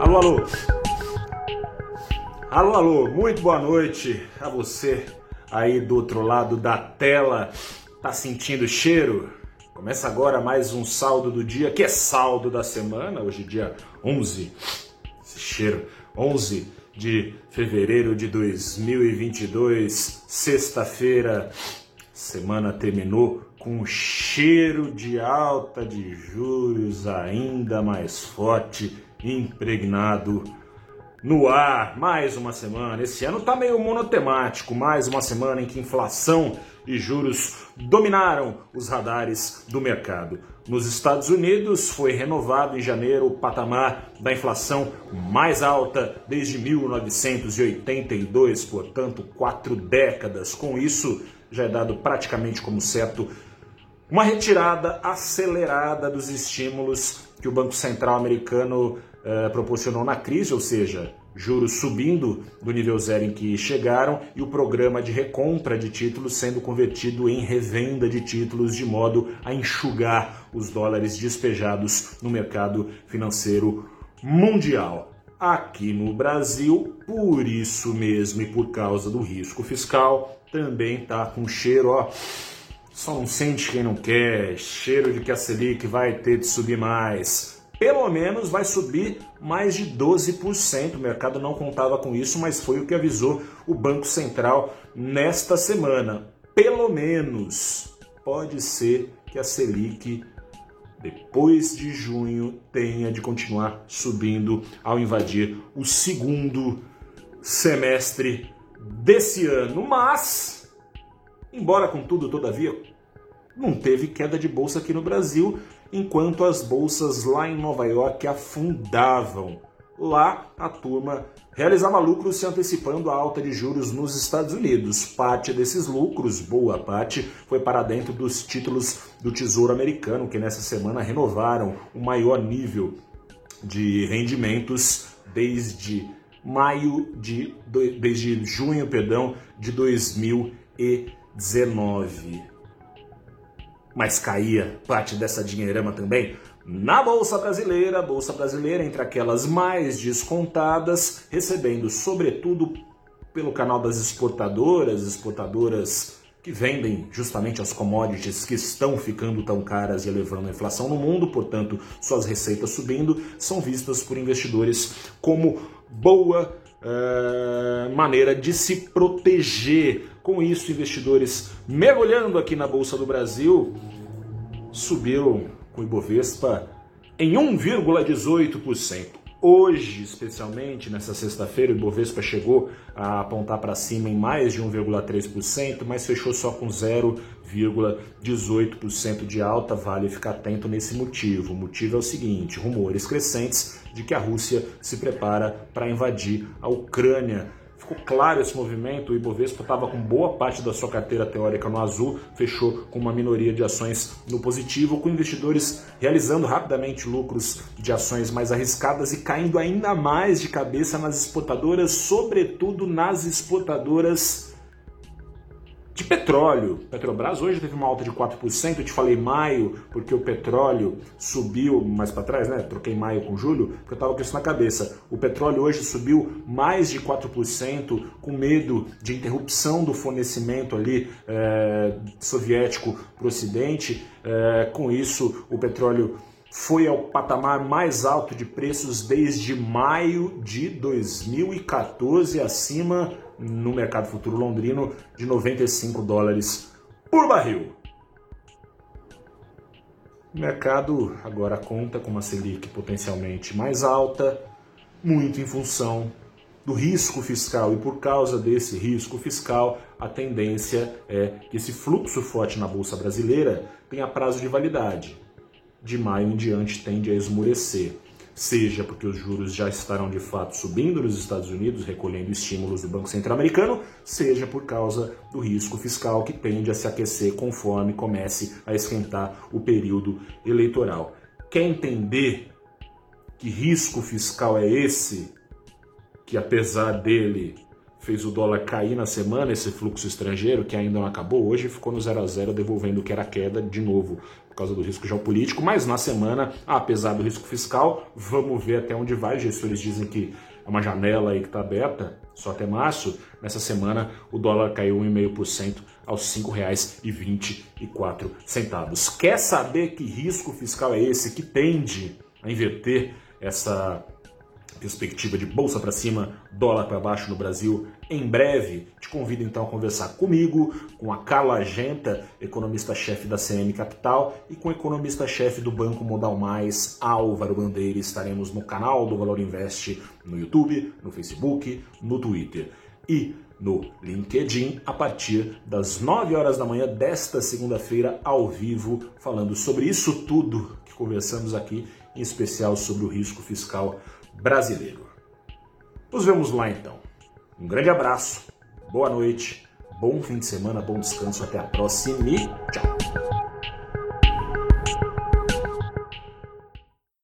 Alô, alô. Alô, alô, muito boa noite a você aí do outro lado da tela. Tá sentindo cheiro? Começa agora mais um saldo do dia, que é saldo da semana, hoje dia 11. Esse cheiro, 11 de fevereiro de 2022, sexta-feira. Semana terminou com cheiro de alta de juros ainda mais forte, impregnado no ar. Mais uma semana. Esse ano tá meio monotemático. Mais uma semana em que inflação e juros dominaram os radares do mercado. Nos Estados Unidos foi renovado em janeiro o patamar da inflação mais alta desde 1982, portanto, quatro décadas. Com isso, já é dado praticamente como certo uma retirada acelerada dos estímulos que o Banco Central americano eh, proporcionou na crise, ou seja, juros subindo do nível zero em que chegaram e o programa de recompra de títulos sendo convertido em revenda de títulos de modo a enxugar os dólares despejados no mercado financeiro mundial. Aqui no Brasil, por isso mesmo e por causa do risco fiscal, também tá com cheiro, ó, só não sente quem não quer, cheiro de que a Selic vai ter de subir mais. Pelo menos vai subir mais de 12%. O mercado não contava com isso, mas foi o que avisou o Banco Central nesta semana. Pelo menos pode ser que a Selic depois de junho tenha de continuar subindo ao invadir o segundo semestre desse ano. Mas, embora contudo, todavia, não teve queda de bolsa aqui no Brasil, enquanto as bolsas lá em Nova York afundavam. Lá, a turma realizava lucros se antecipando a alta de juros nos Estados Unidos. Parte desses lucros, boa parte, foi para dentro dos títulos do Tesouro Americano, que nessa semana renovaram o maior nível de rendimentos desde maio de desde junho, perdão, de 2019 mas caía parte dessa dinheirama também na Bolsa Brasileira, Bolsa Brasileira entre aquelas mais descontadas, recebendo sobretudo pelo canal das exportadoras, exportadoras que vendem justamente as commodities que estão ficando tão caras e elevando a inflação no mundo, portanto, suas receitas subindo, são vistas por investidores como boa uh, maneira de se proteger. Com isso, investidores mergulhando aqui na Bolsa do Brasil subiram com o Ibovespa em 1,18%. Hoje, especialmente nessa sexta-feira, o Ibovespa chegou a apontar para cima em mais de 1,3%, mas fechou só com 0,18% de alta. Vale ficar atento nesse motivo. O motivo é o seguinte: rumores crescentes de que a Rússia se prepara para invadir a Ucrânia ficou claro esse movimento. O Ibovespa estava com boa parte da sua carteira teórica no azul, fechou com uma minoria de ações no positivo, com investidores realizando rapidamente lucros de ações mais arriscadas e caindo ainda mais de cabeça nas exportadoras, sobretudo nas exportadoras de petróleo. Petrobras hoje teve uma alta de 4%, eu te falei maio, porque o petróleo subiu mais para trás, né? Troquei maio com julho, porque eu estava com isso na cabeça. O petróleo hoje subiu mais de 4%, com medo de interrupção do fornecimento ali é, soviético para o Ocidente. É, com isso, o petróleo foi ao patamar mais alto de preços desde maio de 2014, acima no mercado futuro londrino de 95 dólares por barril. O mercado agora conta com uma Selic potencialmente mais alta, muito em função do risco fiscal e por causa desse risco fiscal, a tendência é que esse fluxo forte na bolsa brasileira tenha prazo de validade. De maio em diante tende a esmurecer seja porque os juros já estarão de fato subindo nos Estados Unidos, recolhendo estímulos do Banco Central Americano, seja por causa do risco fiscal que tende a se aquecer conforme comece a esquentar o período eleitoral. Quer entender que risco fiscal é esse? Que apesar dele fez o dólar cair na semana, esse fluxo estrangeiro que ainda não acabou, hoje ficou no 0 a 0 devolvendo o que era queda de novo por causa do risco geopolítico, mas na semana, apesar do risco fiscal, vamos ver até onde vai. Os gestores dizem que é uma janela aí que está aberta, só até março. Nessa semana o dólar caiu 1,5% aos R$ 5,24. Quer saber que risco fiscal é esse que tende a inverter essa perspectiva de bolsa para cima, dólar para baixo no Brasil em breve. Te convido então a conversar comigo, com a Carla Genta, economista-chefe da CM Capital, e com o economista-chefe do Banco Modal Mais, Álvaro Bandeira. Estaremos no canal do Valor Invest no YouTube, no Facebook, no Twitter e no LinkedIn a partir das 9 horas da manhã desta segunda-feira ao vivo, falando sobre isso tudo que conversamos aqui, em especial sobre o risco fiscal brasileiro. Nos vemos lá então. Um grande abraço, boa noite, bom fim de semana, bom descanso, até a próxima e tchau!